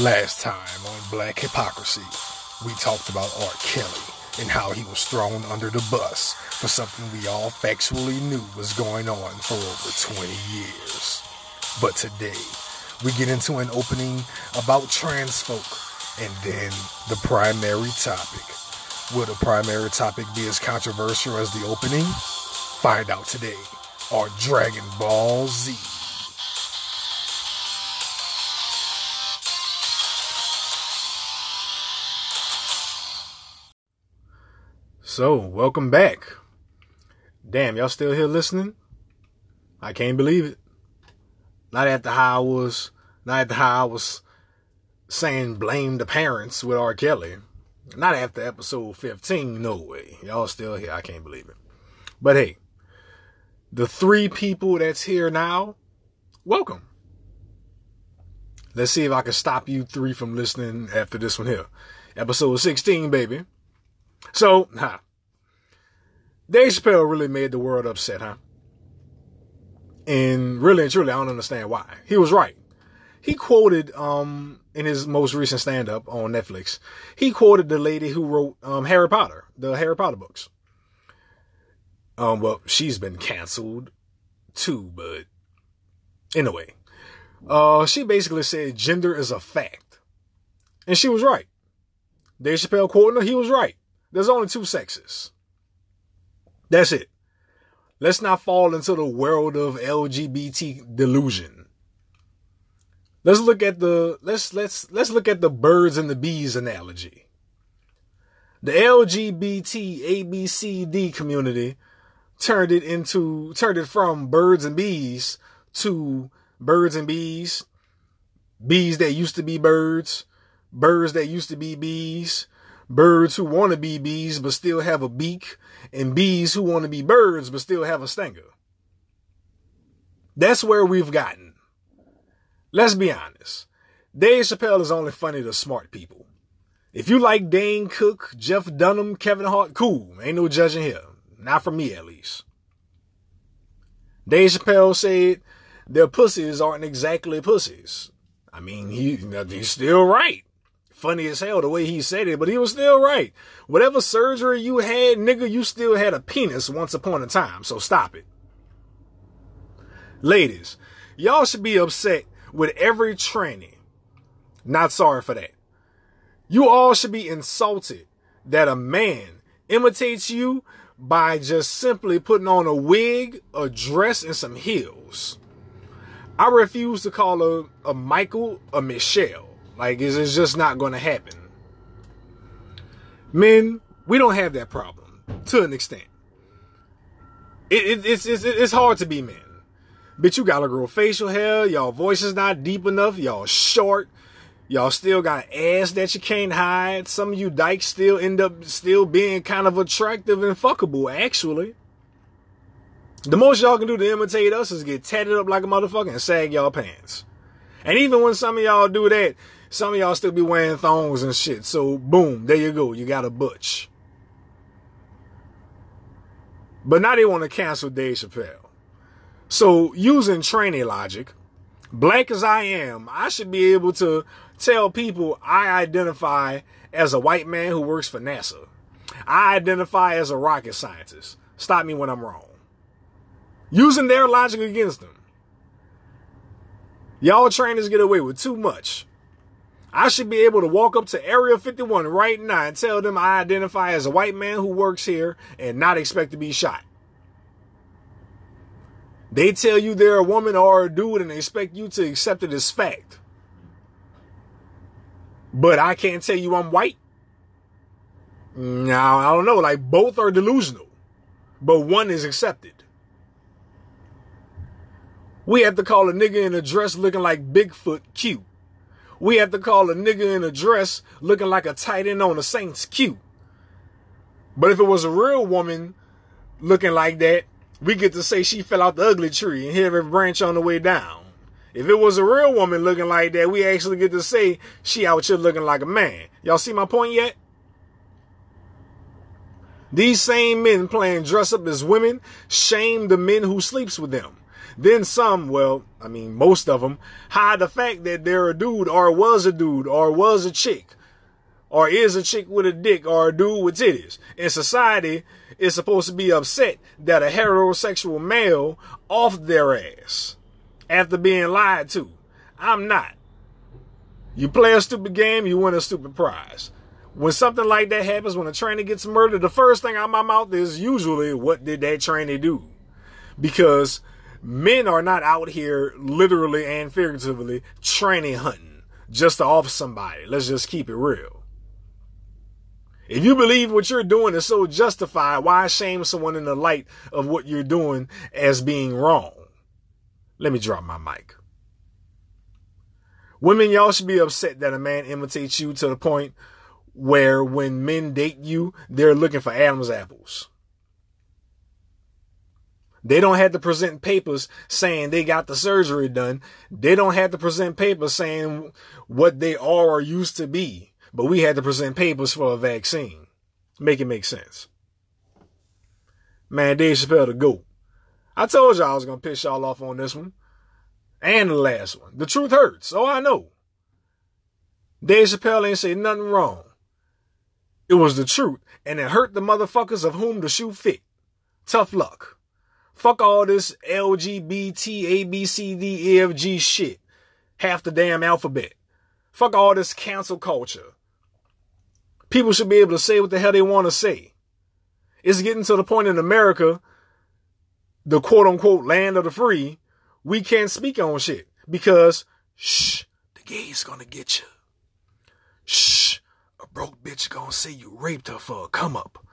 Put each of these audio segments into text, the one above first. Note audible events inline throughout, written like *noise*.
Last time on Black Hypocrisy, we talked about R. Kelly and how he was thrown under the bus for something we all factually knew was going on for over 20 years. But today, we get into an opening about trans folk and then the primary topic. Will the primary topic be as controversial as the opening? Find out today on Dragon Ball Z. So, welcome back. Damn, y'all still here listening? I can't believe it. Not after how I was, not after how I was saying blame the parents with R. Kelly. Not after episode 15, no way. Y'all still here. I can't believe it. But hey, the three people that's here now, welcome. Let's see if I can stop you three from listening after this one here. Episode 16, baby. So, huh. Dave Chappelle really made the world upset, huh? And really and truly, I don't understand why. He was right. He quoted, um, in his most recent stand up on Netflix, he quoted the lady who wrote, um, Harry Potter, the Harry Potter books. Um, well, she's been canceled too, but anyway, uh, she basically said gender is a fact. And she was right. Dave Chappelle quoting her, he was right. There's only two sexes. That's it. Let's not fall into the world of LGBT delusion. Let's look at the let's let's let's look at the birds and the bees analogy. The LGBT ABCD community turned it into turned it from birds and bees to birds and bees, bees that used to be birds, birds that used to be bees, birds who want to be bees but still have a beak, and bees who want to be birds but still have a stinger. That's where we've gotten. Let's be honest. Dave Chappelle is only funny to smart people. If you like Dane Cook, Jeff Dunham, Kevin Hart, cool. Ain't no judging here. Not for me, at least. Dave Chappelle said their pussies aren't exactly pussies. I mean, he, he's still right funny as hell the way he said it, but he was still right. Whatever surgery you had, nigga, you still had a penis once upon a time, so stop it. Ladies, y'all should be upset with every tranny. Not sorry for that. You all should be insulted that a man imitates you by just simply putting on a wig, a dress, and some heels. I refuse to call a, a Michael a Michelle. Like, it's, just not going to happen. Men, we don't have that problem to an extent. It, it, it's, it's, it's hard to be men. Bitch, you gotta grow facial hair. Y'all voice is not deep enough. Y'all short. Y'all still got ass that you can't hide. Some of you dykes still end up still being kind of attractive and fuckable, actually. The most y'all can do to imitate us is get tatted up like a motherfucker and sag y'all pants. And even when some of y'all do that, some of y'all still be wearing thongs and shit. So boom, there you go. You got a butch. But now they want to cancel Dave Chappelle. So using tranny logic, black as I am, I should be able to tell people I identify as a white man who works for NASA. I identify as a rocket scientist. Stop me when I'm wrong. Using their logic against them. Y'all trainers get away with too much. I should be able to walk up to Area 51 right now and tell them I identify as a white man who works here and not expect to be shot. They tell you they're a woman or a dude and they expect you to accept it as fact. But I can't tell you I'm white. Now, I don't know. Like both are delusional, but one is accepted. We have to call a nigga in a dress looking like Bigfoot cute we have to call a nigga in a dress looking like a tight end on the Saints cute. But if it was a real woman looking like that, we get to say she fell out the ugly tree and hit every branch on the way down. If it was a real woman looking like that, we actually get to say she out here looking like a man. Y'all see my point yet? These same men playing dress up as women shame the men who sleeps with them. Then some, well, I mean, most of them hide the fact that they're a dude or was a dude or was a chick or is a chick with a dick or a dude with titties. And society is supposed to be upset that a heterosexual male off their ass after being lied to. I'm not. You play a stupid game, you win a stupid prize. When something like that happens, when a trainee gets murdered, the first thing out of my mouth is usually, what did that trainee do? Because men are not out here literally and figuratively training hunting just to off somebody. Let's just keep it real. If you believe what you're doing is so justified, why shame someone in the light of what you're doing as being wrong? Let me drop my mic. Women, y'all should be upset that a man imitates you to the point where when men date you, they're looking for Adam's apples. They don't have to present papers saying they got the surgery done. They don't have to present papers saying what they are or used to be. But we had to present papers for a vaccine. Make it make sense. Man, Dave Chappelle the GOAT. I told y'all I was to piss y'all off on this one. And the last one. The truth hurts. Oh, I know. Dave Chappelle ain't say nothing wrong. It was the truth. And it hurt the motherfuckers of whom the shoe fit. Tough luck. Fuck all this LGBT, A, B, C, D, E, F, G shit. Half the damn alphabet. Fuck all this cancel culture. People should be able to say what the hell they want to say. It's getting to the point in America, the quote unquote land of the free, we can't speak on shit because, shh, the gay's gonna get you. Shh, a broke bitch gonna say you raped her for a come up.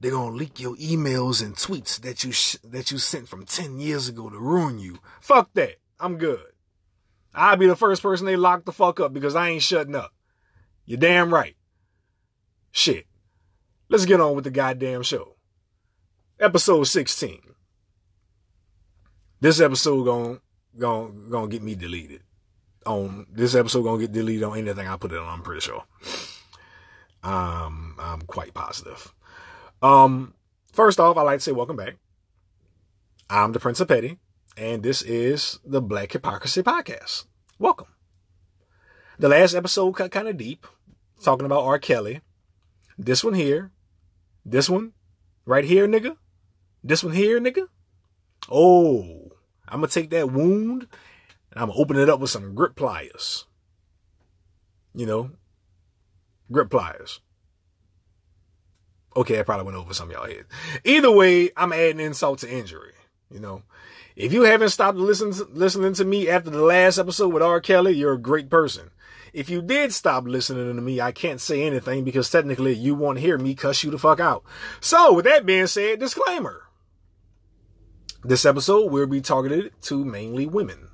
They're gonna leak your emails and tweets that you sh- that you sent from 10 years ago to ruin you. Fuck that. I'm good. I'll be the first person they lock the fuck up because I ain't shutting up. You're damn right. Shit. Let's get on with the goddamn show. Episode 16. This episode gonna gonna to get me deleted. On this episode to get deleted on anything I put it on, I'm pretty sure. Um I'm quite positive. Um, first off, I'd like to say welcome back. I'm the Prince of Petty, and this is the Black Hypocrisy Podcast. Welcome. The last episode cut kind of deep, talking about R. Kelly. This one here, this one right here, nigga. This one here, nigga. Oh, I'm gonna take that wound and I'm gonna open it up with some grip pliers. You know, grip pliers. Okay, I probably went over some y'all head. Either way, I'm adding insult to injury. You know, if you haven't stopped listening to, listening to me after the last episode with R. Kelly, you're a great person. If you did stop listening to me, I can't say anything because technically you won't hear me cuss you the fuck out. So with that being said, disclaimer. This episode will be targeted to mainly women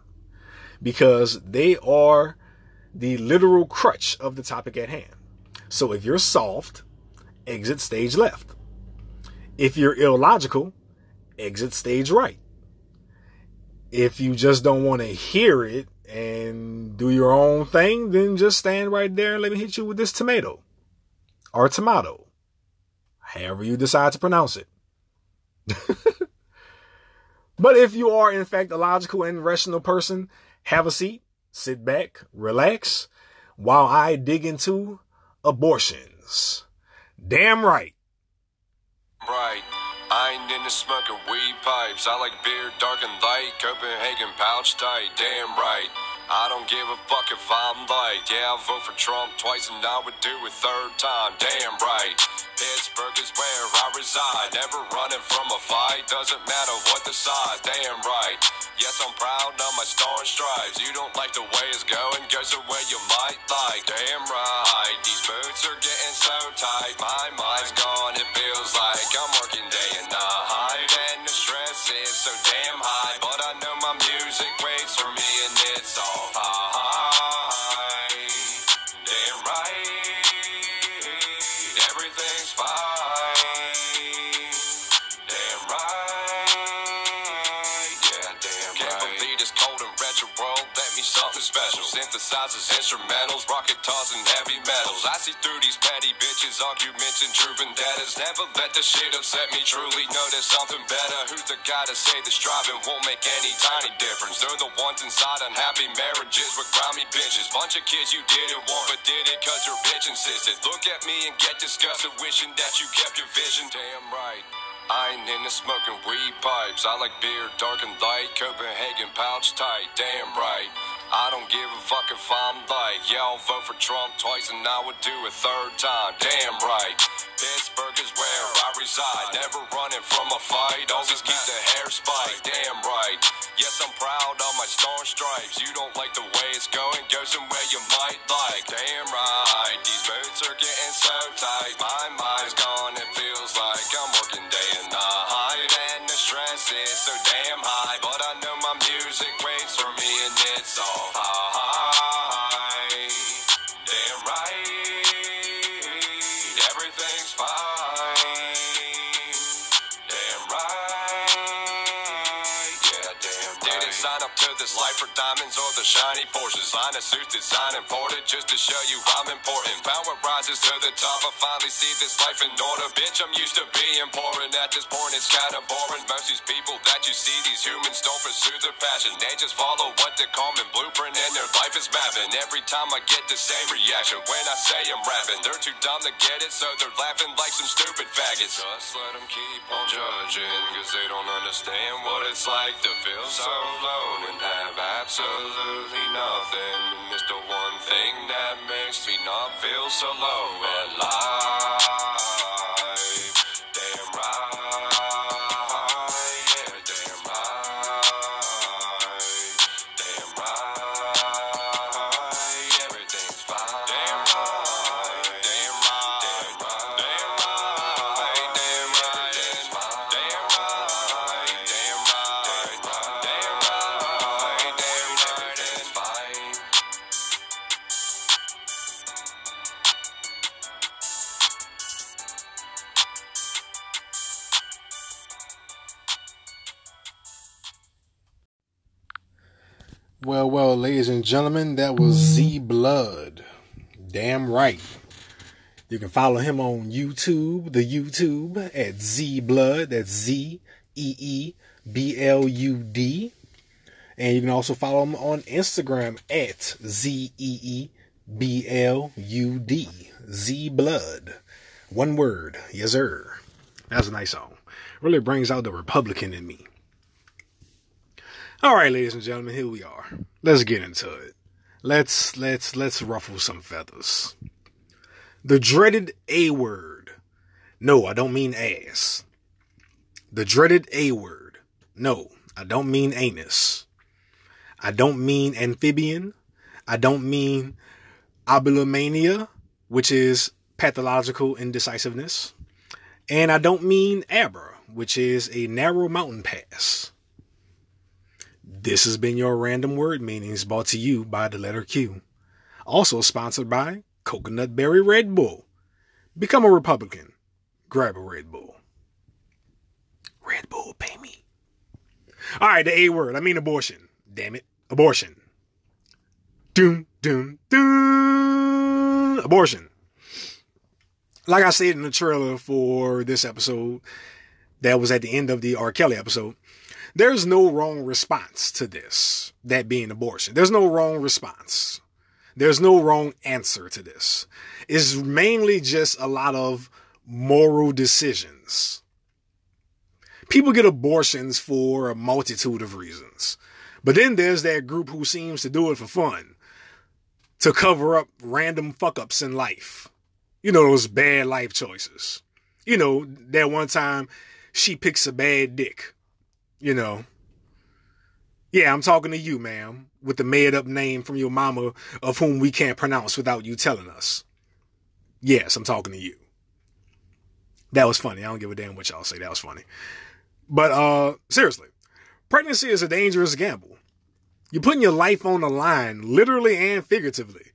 because they are the literal crutch of the topic at hand. So if you're soft, exit stage left. If you're illogical, exit stage right. If you just don't want to hear it and do your own thing, then just stand right there and let me hit you with this tomato or tomato, however you decide to pronounce it. *laughs* but if you are, in fact, a logical and rational person, have a seat, sit back, relax, while I dig into abortions. Damn right. Right. I ain't into smoking weed pipes. I like beer dark and light, Copenhagen pouch tight. Damn right. I don't give a fuck if I'm light. Yeah, I'll vote for Trump twice and I would do it third time. Damn right. Pittsburgh is where I reside. Never running from a fight. Doesn't matter what the side. Damn right. Yes, I'm proud of my star and stripes. You don't like the way it's going, goes the way you might like. Damn right. These boots are getting so tight. My mind's gone. It feels like I'm working day and night. And the stress is so damn high. But I know my music waits for me and it's all high. Something special. Synthesizers, instrumentals, rocket and heavy metals. I see through these petty bitches, arguments and true vendettas. Never let the shit upset me. Truly know there's something better. Who's the guy to say the striving won't make any tiny difference? They're the ones inside unhappy marriages with grimy bitches. Bunch of kids you didn't want, but did it cause your bitch insisted. Look at me and get disgusted, wishing that you kept your vision. Damn right. I ain't into smoking weed pipes. I like beer, dark and light, Copenhagen pouch tight. Damn right. I don't give a fuck if I'm like, yeah, I'll vote for Trump twice and I would do a third time. Damn right. Pittsburgh is where I reside. Never running from a fight. Always keep the hair spiked. Damn right. Yes, I'm proud of my star stripes. You don't like the way it's going, go somewhere you might like. Damn right. These boots are getting so tight. My mind's gone. It feels like I'm working day and night. And the stress is so damn high. But I know my music waits for me and it's all high. This life for diamonds or the shiny Porsches. Line of suits designed imported just to show you I'm important. Power rises to the top. I finally see this life in order. Bitch, I'm used to being poor, and At this point, it's kinda boring. Most these people that you see, these humans don't pursue their passion. They just follow what they call me blueprint and their life is mapping. Every time I get the same reaction when I say I'm rapping. They're too dumb to get it, so they're laughing like some stupid faggots. Just let them keep on judging, cause they don't understand what it's like to feel so alone and have absolutely nothing. It's the one thing that makes me not feel so low at life. Gentlemen, that was Zeeblud. Damn right. You can follow him on YouTube, the YouTube at Zeeblud. That's Z E E B L U D. And you can also follow him on Instagram at Z E E B L U D. Zeeblud. One word. Yes, sir. That's a nice song. Really brings out the Republican in me. All right, ladies and gentlemen, here we are. Let's get into it. Let's let's let's ruffle some feathers. The dreaded A word. No, I don't mean ass. The dreaded A word. No, I don't mean anus. I don't mean amphibian. I don't mean abulomania, which is pathological indecisiveness. And I don't mean Abra, which is a narrow mountain pass. This has been your random word meanings brought to you by the letter Q. Also sponsored by Coconut Berry Red Bull. Become a Republican. Grab a Red Bull. Red Bull, pay me. All right, the A word. I mean abortion. Damn it. Abortion. Doom, doom, doom. Abortion. Like I said in the trailer for this episode, that was at the end of the R. Kelly episode, there's no wrong response to this, that being abortion. There's no wrong response. There's no wrong answer to this. It's mainly just a lot of moral decisions. People get abortions for a multitude of reasons. But then there's that group who seems to do it for fun, to cover up random fuck ups in life. You know, those bad life choices. You know, that one time she picks a bad dick. You know. Yeah, I'm talking to you, ma'am, with the made up name from your mama of whom we can't pronounce without you telling us. Yes, I'm talking to you. That was funny. I don't give a damn what y'all say. That was funny. But uh seriously, pregnancy is a dangerous gamble. You're putting your life on the line, literally and figuratively,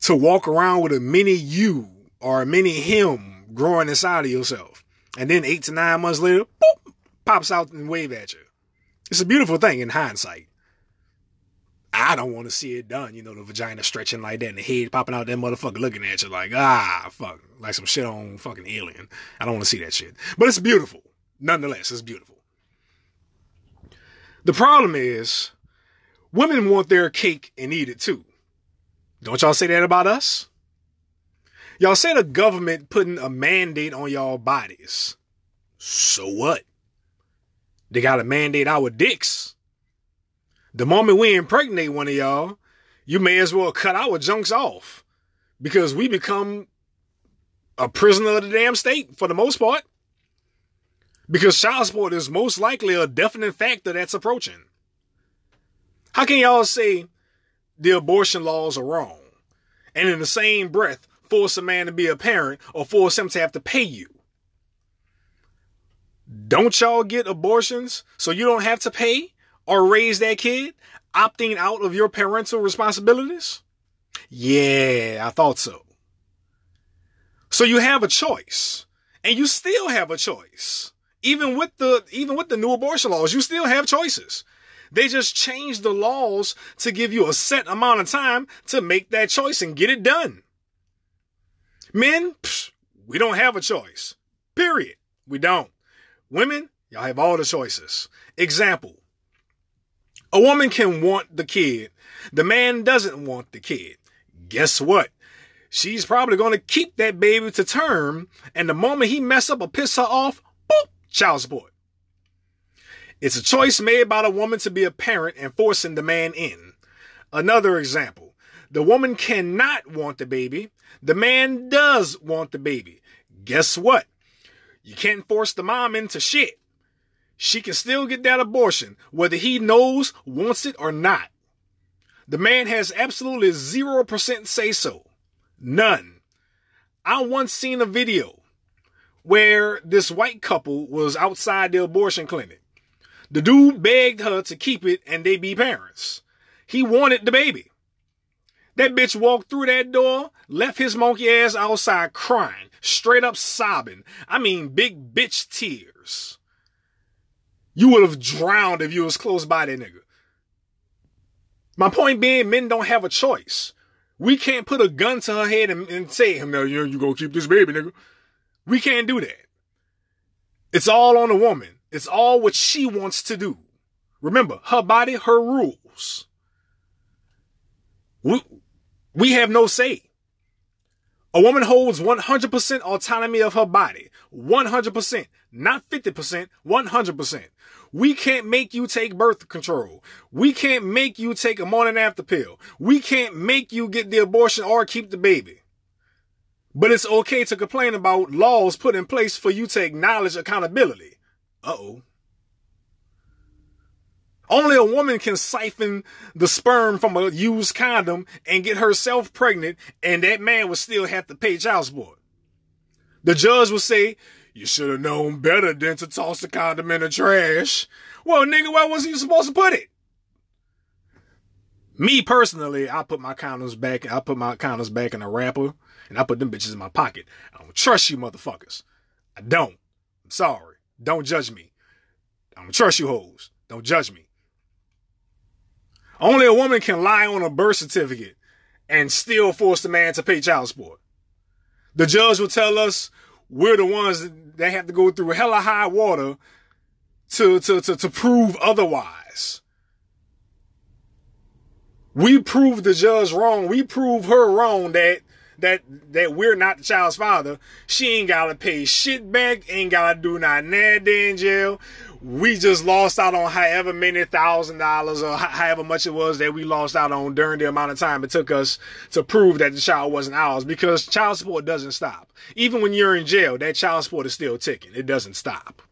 to walk around with a mini you or a mini him growing inside of yourself. And then eight to nine months later, boop, pops out and wave at you. It's a beautiful thing in hindsight. I don't want to see it done. You know, the vagina stretching like that and the head popping out that motherfucker looking at you like, ah, fuck, like some shit on fucking alien. I don't want to see that shit. But it's beautiful. Nonetheless, it's beautiful. The problem is women want their cake and eat it too. Don't y'all say that about us? Y'all say the government putting a mandate on y'all bodies. So what? They got to mandate our dicks. The moment we impregnate one of y'all, you may as well cut our junks off because we become a prisoner of the damn state for the most part. Because child support is most likely a definite factor that's approaching. How can y'all say the abortion laws are wrong and in the same breath force a man to be a parent or force him to have to pay you? Don't y'all get abortions so you don't have to pay or raise that kid, opting out of your parental responsibilities? Yeah, I thought so. So you have a choice, and you still have a choice. Even with the even with the new abortion laws, you still have choices. They just changed the laws to give you a set amount of time to make that choice and get it done. Men, psh, we don't have a choice. Period. We don't. Women, y'all have all the choices. Example. A woman can want the kid. The man doesn't want the kid. Guess what? She's probably going to keep that baby to term, and the moment he mess up or piss her off, boop, child support. It's a choice made by the woman to be a parent and forcing the man in. Another example. The woman cannot want the baby. The man does want the baby. Guess what? You can't force the mom into shit. She can still get that abortion, whether he knows, wants it, or not. The man has absolutely 0% say so. None. I once seen a video where this white couple was outside the abortion clinic. The dude begged her to keep it and they be parents. He wanted the baby. That bitch walked through that door, left his monkey ass outside crying, straight up sobbing. I mean, big bitch tears. You would have drowned if you was close by that nigga. My point being, men don't have a choice. We can't put a gun to her head and, and say, no, you, you gonna keep this baby, nigga. We can't do that. It's all on the woman. It's all what she wants to do. Remember, her body, her rules. We, we have no say. A woman holds 100% autonomy of her body. 100%. Not 50%, 100%. We can't make you take birth control. We can't make you take a morning after pill. We can't make you get the abortion or keep the baby. But it's okay to complain about laws put in place for you to acknowledge accountability. Uh-oh. Only a woman can siphon the sperm from a used condom and get herself pregnant, and that man would still have to pay child support. The judge would say, You should have known better than to toss the condom in the trash. Well, nigga, where was you supposed to put it? Me personally, I put my condoms back, I put my condoms back in a wrapper, and I put them bitches in my pocket. I don't trust you motherfuckers. I don't. I'm sorry. Don't judge me. I don't trust you hoes. Don't judge me. Only a woman can lie on a birth certificate and still force the man to pay child support. The judge will tell us we're the ones that have to go through hella high water to, to, to, to prove otherwise. We prove the judge wrong. We prove her wrong that that that we're not the child's father, she ain't gotta pay shit back, ain't gotta do nothing that in jail. We just lost out on however many thousand dollars or however much it was that we lost out on during the amount of time it took us to prove that the child wasn't ours because child support doesn't stop. Even when you're in jail, that child support is still ticking. It doesn't stop.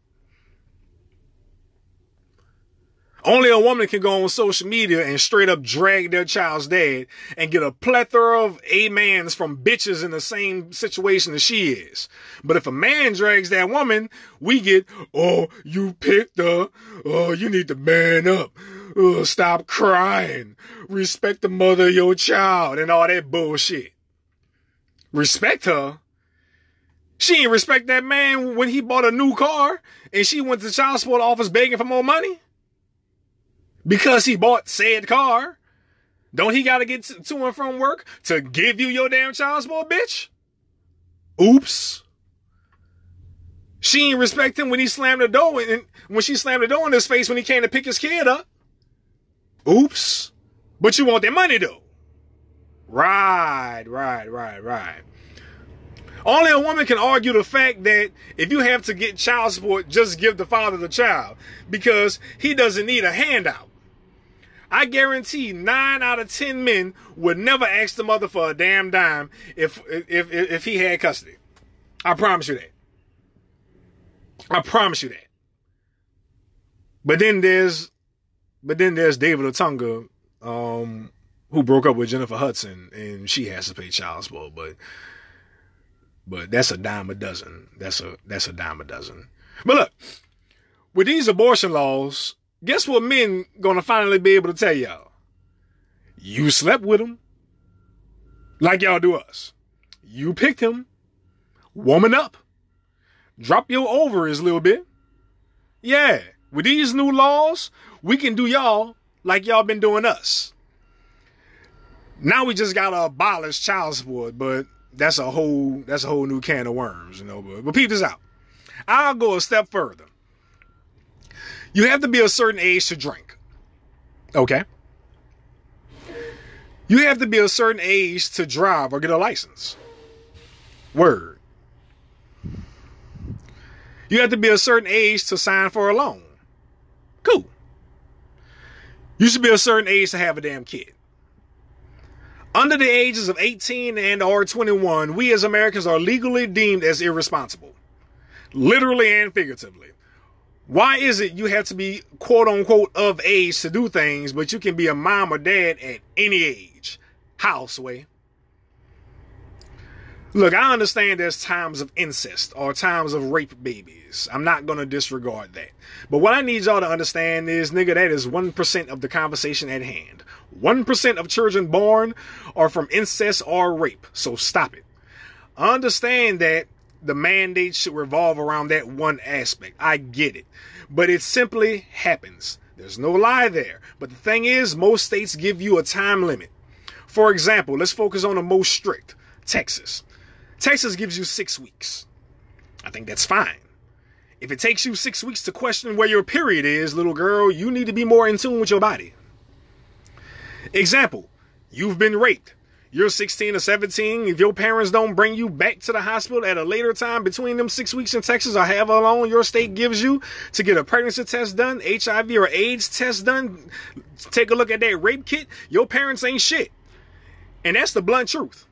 Only a woman can go on social media and straight up drag their child's dad and get a plethora of amens from bitches in the same situation as she is. But if a man drags that woman, we get, oh, you picked her. Oh, you need to man up. Oh, stop crying. Respect the mother of your child and all that bullshit. Respect her? She ain't respect that man when he bought a new car and she went to the child support office begging for more money because he bought said car. Don't he got to get to and from work to give you your damn child support, bitch? Oops. She ain't respect him when he slammed the door and when she slammed the door in his face when he came to pick his kid up. Oops. But you want that money though. Right, right, right, right. Only a woman can argue the fact that if you have to get child support, just give the father the child because he doesn't need a handout. I guarantee nine out of ten men would never ask the mother for a damn dime if if if, if he had custody. I promise you that. I promise you that. But then there's, but then there's David Otunga, um, who broke up with Jennifer Hudson, and she has to pay child support. But but that's a dime a dozen. That's a that's a dime a dozen. But look, with these abortion laws, guess what men gonna finally be able to tell y'all? You slept with him. Like y'all do us. You picked him. Woman up. Drop your ovaries a little bit. Yeah, with these new laws, we can do y'all like y'all been doing us. Now we just gotta abolish child support, but that's a whole that's a whole new can of worms, you know. But, but peep this out. I'll go a step further. You have to be a certain age to drink. Okay. You have to be a certain age to drive or get a license. Word. You have to be a certain age to sign for a loan. Cool. You should be a certain age to have a damn kid. Under the ages of 18 and or 21, we as Americans are legally deemed as irresponsible. Literally and figuratively. Why is it you have to be quote unquote of age to do things, but you can be a mom or dad at any age? Houseway. Look, I understand there's times of incest or times of rape babies. I'm not going to disregard that. But what I need y'all to understand is, nigga, that is 1% of the conversation at hand. 1% of children born are from incest or rape. So stop it. Understand that the mandate should revolve around that one aspect. I get it. But it simply happens. There's no lie there. But the thing is, most states give you a time limit. For example, let's focus on the most strict Texas. Texas gives you six weeks. I think that's fine. If it takes you six weeks to question where your period is, little girl, you need to be more in tune with your body. Example, you've been raped. You're 16 or 17. If your parents don't bring you back to the hospital at a later time between them six weeks in Texas or however long your state gives you to get a pregnancy test done, HIV or AIDS test done, take a look at that rape kit, your parents ain't shit. And that's the blunt truth.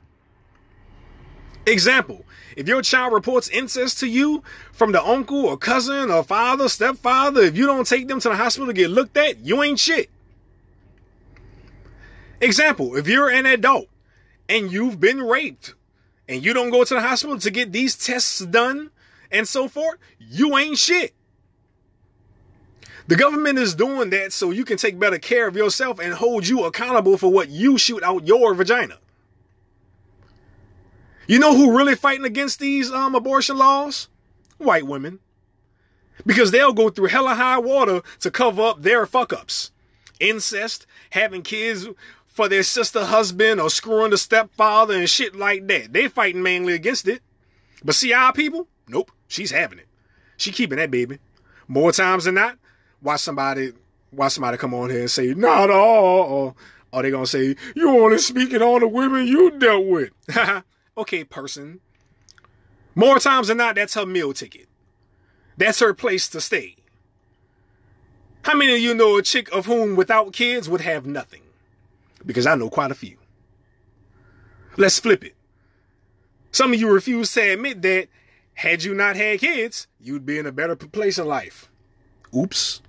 Example, if your child reports incest to you from the uncle or cousin or father, stepfather, if you don't take them to the hospital to get looked at, you ain't shit. Example, if you're an adult and you've been raped and you don't go to the hospital to get these tests done and so forth, you ain't shit. The government is doing that so you can take better care of yourself and hold you accountable for what you shoot out your vagina. You know who really fighting against these um, abortion laws? White women. Because they'll go through hella high water to cover up their fuck ups. Incest, having kids for their sister husband or screwing the stepfather and shit like that. They fighting mainly against it. But see our people? Nope. She's having it. She keeping that baby. More times than not, watch somebody watch somebody come on here and say, not all uh, uh, uh. or are they gonna say, you only speaking on the women you dealt with? *laughs* okay, person. More times than not, that's her meal ticket. That's her place to stay. How many of you know a chick of whom without kids would have nothing? Because I know quite a few. Let's flip it. Some of you refuse to admit that had you not had kids, you'd be in a better place in life. Oops.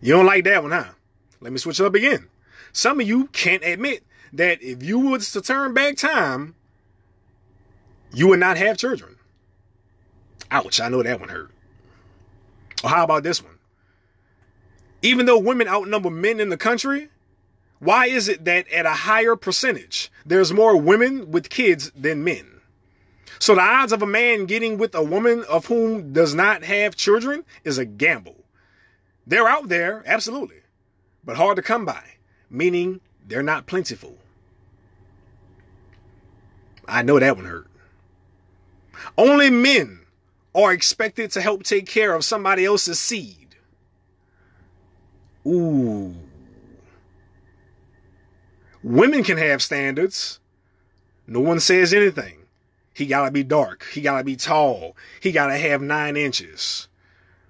You don't like that one, huh? Let me switch it up again. Some of you can't admit that if you was to turn back time, you would not have children. Ouch, I know that one hurt. Or how about this one? Even though women outnumber men in the country, why is it that at a higher percentage, there's more women with kids than men? So the odds of a man getting with a woman of whom does not have children is a gamble. They're out there, absolutely, but hard to come by. meaning they're not plentiful. I know that one hurt. Only men are expected to help take care of somebody else's seed. Ooh. Women can have standards. No one says anything. He gotta be dark. He gotta be tall. He gotta have nine inches.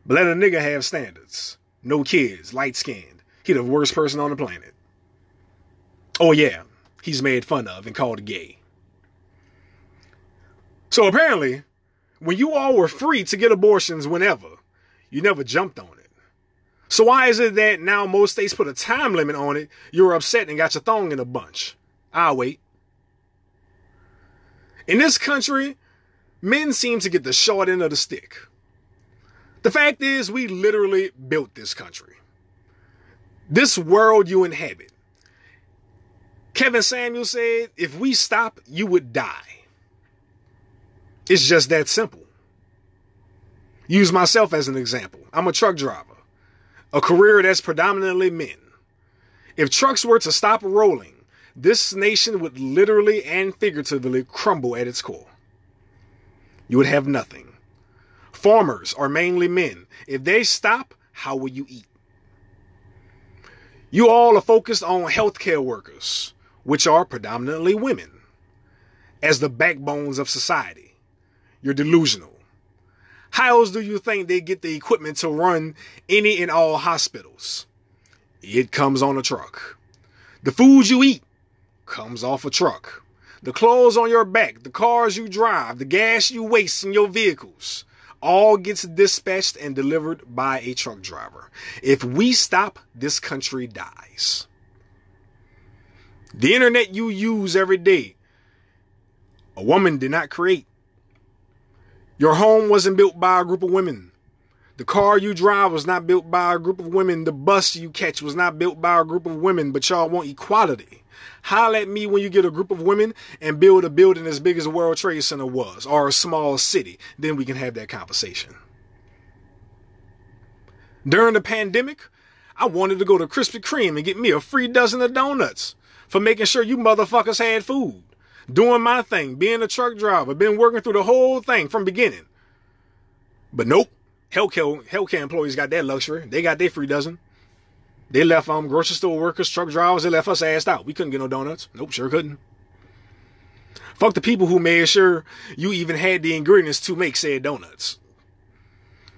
But let a nigga have standards. No kids, light skinned. He the worst person on the planet. Oh yeah, he's made fun of and called gay. So apparently, when you all were free to get abortions whenever, you never jumped on it. So why is it that now most states put a time limit on it, you're upset and got your thong in a bunch? I'll wait. In this country, men seem to get the short end of the stick. The fact is, we literally built this country. This world you inhabit. Kevin Samuels said, if we stop, you would die. It's just that simple. Use myself as an example. I'm a truck driver, a career that's predominantly men. If trucks were to stop rolling, this nation would literally and figuratively crumble at its core. You would have nothing. Farmers are mainly men. If they stop, how will you eat? You all are focused on healthcare workers, which are predominantly women, as the backbones of society. You're delusional. How else do you think they get the equipment to run any and all hospitals? It comes on a truck. The food you eat comes off a truck. The clothes on your back, the cars you drive, the gas you waste in your vehicles, all gets dispatched and delivered by a truck driver. If we stop, this country dies. The internet you use every day, a woman did not create. Your home wasn't built by a group of women. The car you drive was not built by a group of women. The bus you catch was not built by a group of women, but y'all want equality. Holler at me when you get a group of women and build a building as big as the World Trade Center was, or a small city. Then we can have that conversation. During the pandemic, I wanted to go to Krispy Kreme and get me a free dozen of donuts for making sure you motherfuckers had food. Doing my thing, being a truck driver, been working through the whole thing from beginning. But nope, healthcare, healthcare employees got that luxury. They got their free dozen. They left um grocery store workers, truck drivers, they left us assed out. We couldn't get no donuts. Nope, sure couldn't. Fuck the people who made sure you even had the ingredients to make said donuts.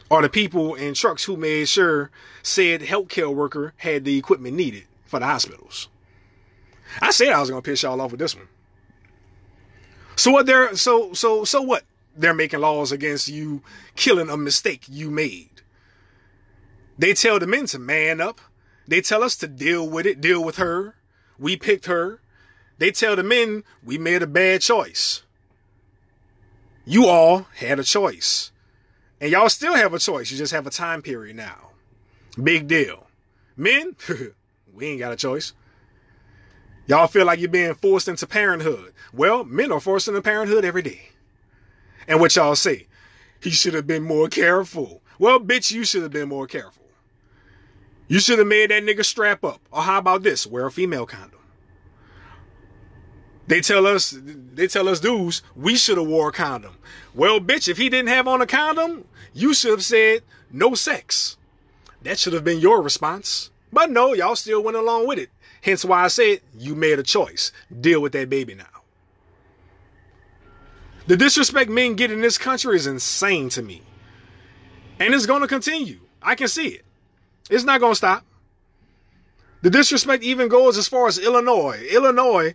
Or the people in trucks who made sure said healthcare worker had the equipment needed for the hospitals. I said I was gonna piss y'all off with this one. So what they're so so so what? They're making laws against you killing a mistake you made. They tell the men to man up. They tell us to deal with it, deal with her. We picked her. They tell the men we made a bad choice. You all had a choice. And y'all still have a choice. You just have a time period now. Big deal. Men, *laughs* we ain't got a choice. Y'all feel like you're being forced into parenthood. Well, men are forced into parenthood every day. And what y'all say? He should have been more careful. Well, bitch, you should have been more careful. You should have made that nigga strap up. Or how about this? Wear a female condom. They tell us, they tell us dudes, we should have wore a condom. Well, bitch, if he didn't have on a condom, you should have said no sex. That should have been your response. But no, y'all still went along with it. Hence why I said you made a choice. Deal with that baby now. The disrespect men get in this country is insane to me. And it's going to continue. I can see it. It's not going to stop. The disrespect even goes as far as Illinois. Illinois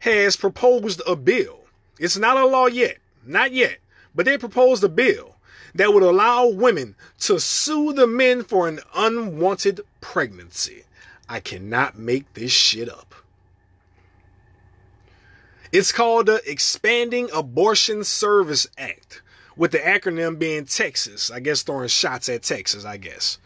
has proposed a bill. It's not a law yet. Not yet. But they proposed a bill that would allow women to sue the men for an unwanted pregnancy. I cannot make this shit up. It's called the Expanding Abortion Service Act, with the acronym being Texas. I guess throwing shots at Texas, I guess.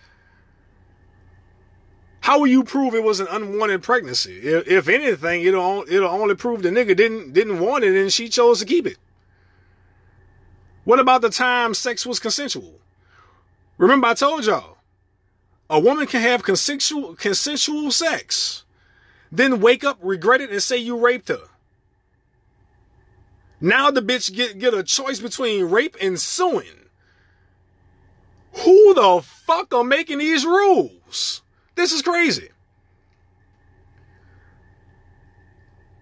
How will you prove it was an unwanted pregnancy? If, anything, it'll it'll only prove the nigga didn't didn't want it and she chose to keep it. What about the time sex was consensual? Remember I told y'all, a woman can have consensual consensual sex. then wake up, regret it, and say you raped her. Now the bitch get, get a choice between rape and suing. Who the fuck are making these rules? This is crazy.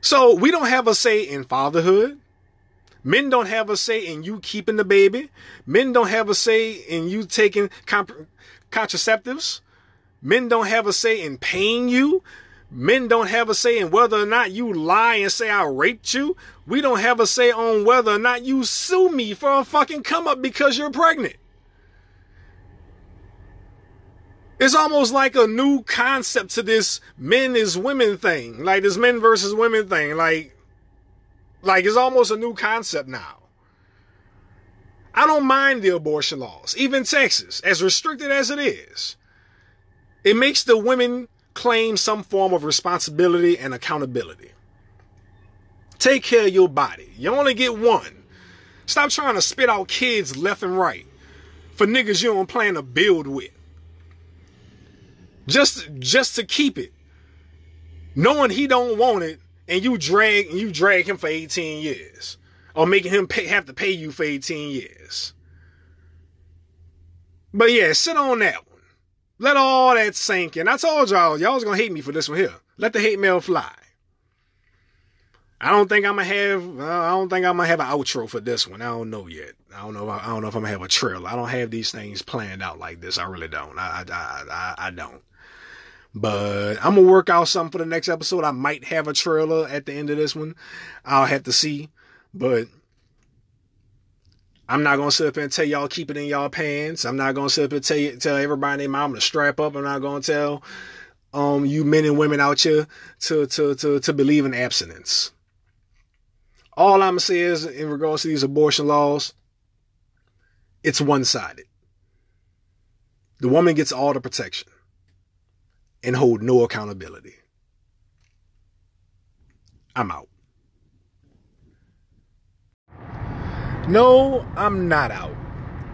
So we don't have a say in fatherhood. Men don't have a say in you keeping the baby. Men don't have a say in you taking comp- contraceptives. Men don't have a say in paying you. Men don't have a say in whether or not you lie and say I raped you. We don't have a say on whether or not you sue me for a fucking come up because you're pregnant. It's almost like a new concept to this men is women thing. Like this men versus women thing. Like, like it's almost a new concept now. I don't mind the abortion laws, even Texas, as restricted as it is. It makes the women claim some form of responsibility and accountability. Take care of your body. You only get one. Stop trying to spit out kids left and right for niggas you don't plan to build with. Just just to keep it. Knowing he don't want it and you drag you drag him for 18 years or making him pay, have to pay you for 18 years. But yeah, sit on that one. Let all that sink in. I told y'all, y'all was gonna hate me for this one here. Let the hate mail fly. I don't think I'm gonna have. Uh, I don't think I'm gonna have an outro for this one. I don't know yet. I don't know. I don't know if I'm gonna have a trailer. I don't have these things planned out like this. I really don't. I I I, I don't. But I'm gonna work out something for the next episode. I might have a trailer at the end of this one. I'll have to see. But I'm not gonna sit up and tell y'all keep it in y'all pants. I'm not gonna sit up and tell you, tell everybody in their mom to strap up. I'm not gonna tell um you men and women out here to to to to believe in abstinence. All I'm gonna say is in regards to these abortion laws, it's one sided. The woman gets all the protection and hold no accountability. I'm out. No, I'm not out.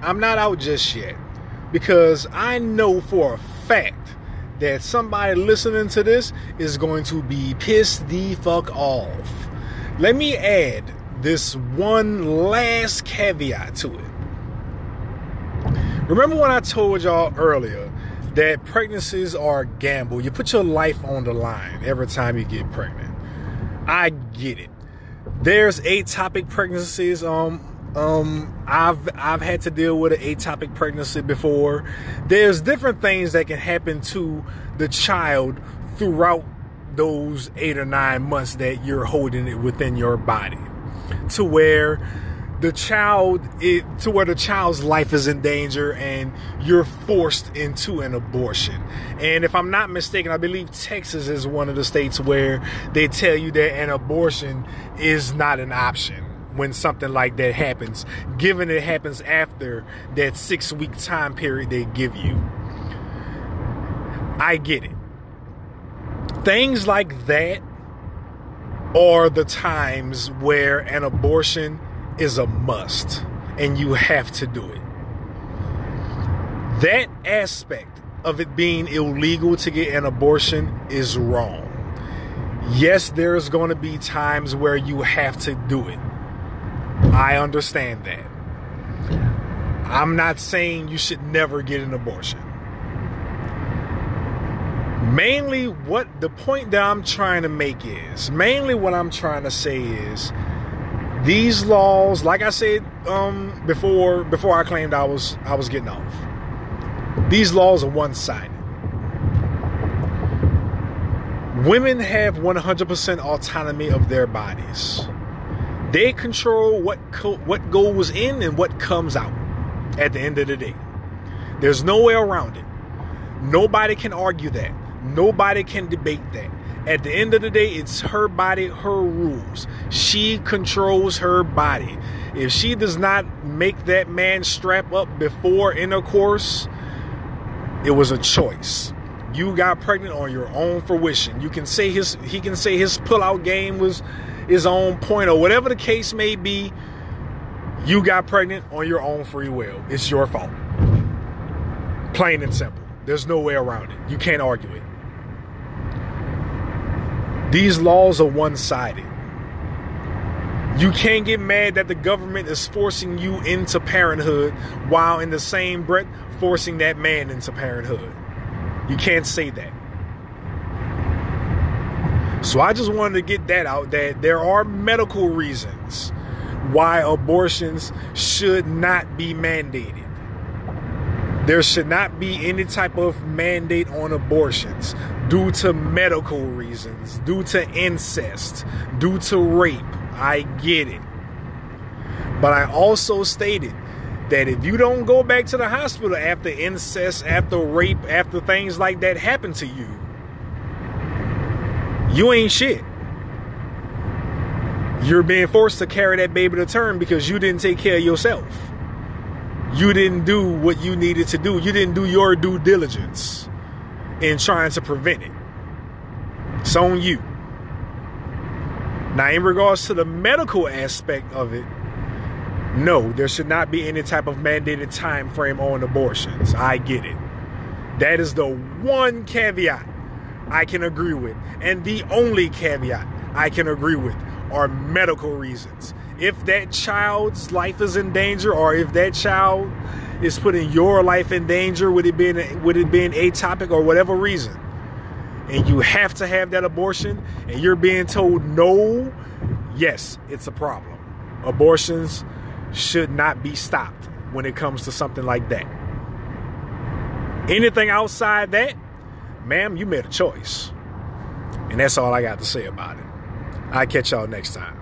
I'm not out just yet because I know for a fact that somebody listening to this is going to be pissed the fuck off. Let me add this one last caveat to it. Remember when I told y'all earlier that pregnancies are a gamble. You put your life on the line every time you get pregnant. I get it. There's atopic pregnancies. Um, um, I've I've had to deal with an atopic pregnancy before. There's different things that can happen to the child throughout those eight or nine months that you're holding it within your body, to where the child it to where the child's life is in danger and you're forced into an abortion. And if I'm not mistaken, I believe Texas is one of the states where they tell you that an abortion is not an option when something like that happens, given it happens after that 6 week time period they give you. I get it. Things like that are the times where an abortion is a must and you have to do it. That aspect of it being illegal to get an abortion is wrong. Yes, there's going to be times where you have to do it. I understand that. I'm not saying you should never get an abortion. Mainly, what the point that I'm trying to make is mainly what I'm trying to say is these laws, like I said um, before, before I claimed I was I was getting off. These laws are one-sided. Women have 100% autonomy of their bodies. They control what co- what goes in and what comes out. At the end of the day, there's no way around it. Nobody can argue that. Nobody can debate that. At the end of the day, it's her body, her rules. She controls her body. If she does not make that man strap up before intercourse, it was a choice. You got pregnant on your own fruition. You can say his he can say his pull-out game was his own point or whatever the case may be. You got pregnant on your own free will. It's your fault. Plain and simple. There's no way around it. You can't argue it. These laws are one sided. You can't get mad that the government is forcing you into parenthood while in the same breath forcing that man into parenthood. You can't say that. So I just wanted to get that out that there are medical reasons why abortions should not be mandated. There should not be any type of mandate on abortions due to medical reasons, due to incest, due to rape, I get it. But I also stated that if you don't go back to the hospital after incest, after rape, after things like that happen to you, you ain't shit. You're being forced to carry that baby to term because you didn't take care of yourself. You didn't do what you needed to do. You didn't do your due diligence in trying to prevent it. It's on you. Now, in regards to the medical aspect of it, no, there should not be any type of mandated time frame on abortions. I get it. That is the one caveat I can agree with. And the only caveat I can agree with are medical reasons. If that child's life is in danger or if that child is putting your life in danger with it being with it being atopic or whatever reason, and you have to have that abortion and you're being told no, yes, it's a problem. Abortions should not be stopped when it comes to something like that. Anything outside that, ma'am, you made a choice. And that's all I got to say about it. I'll catch y'all next time.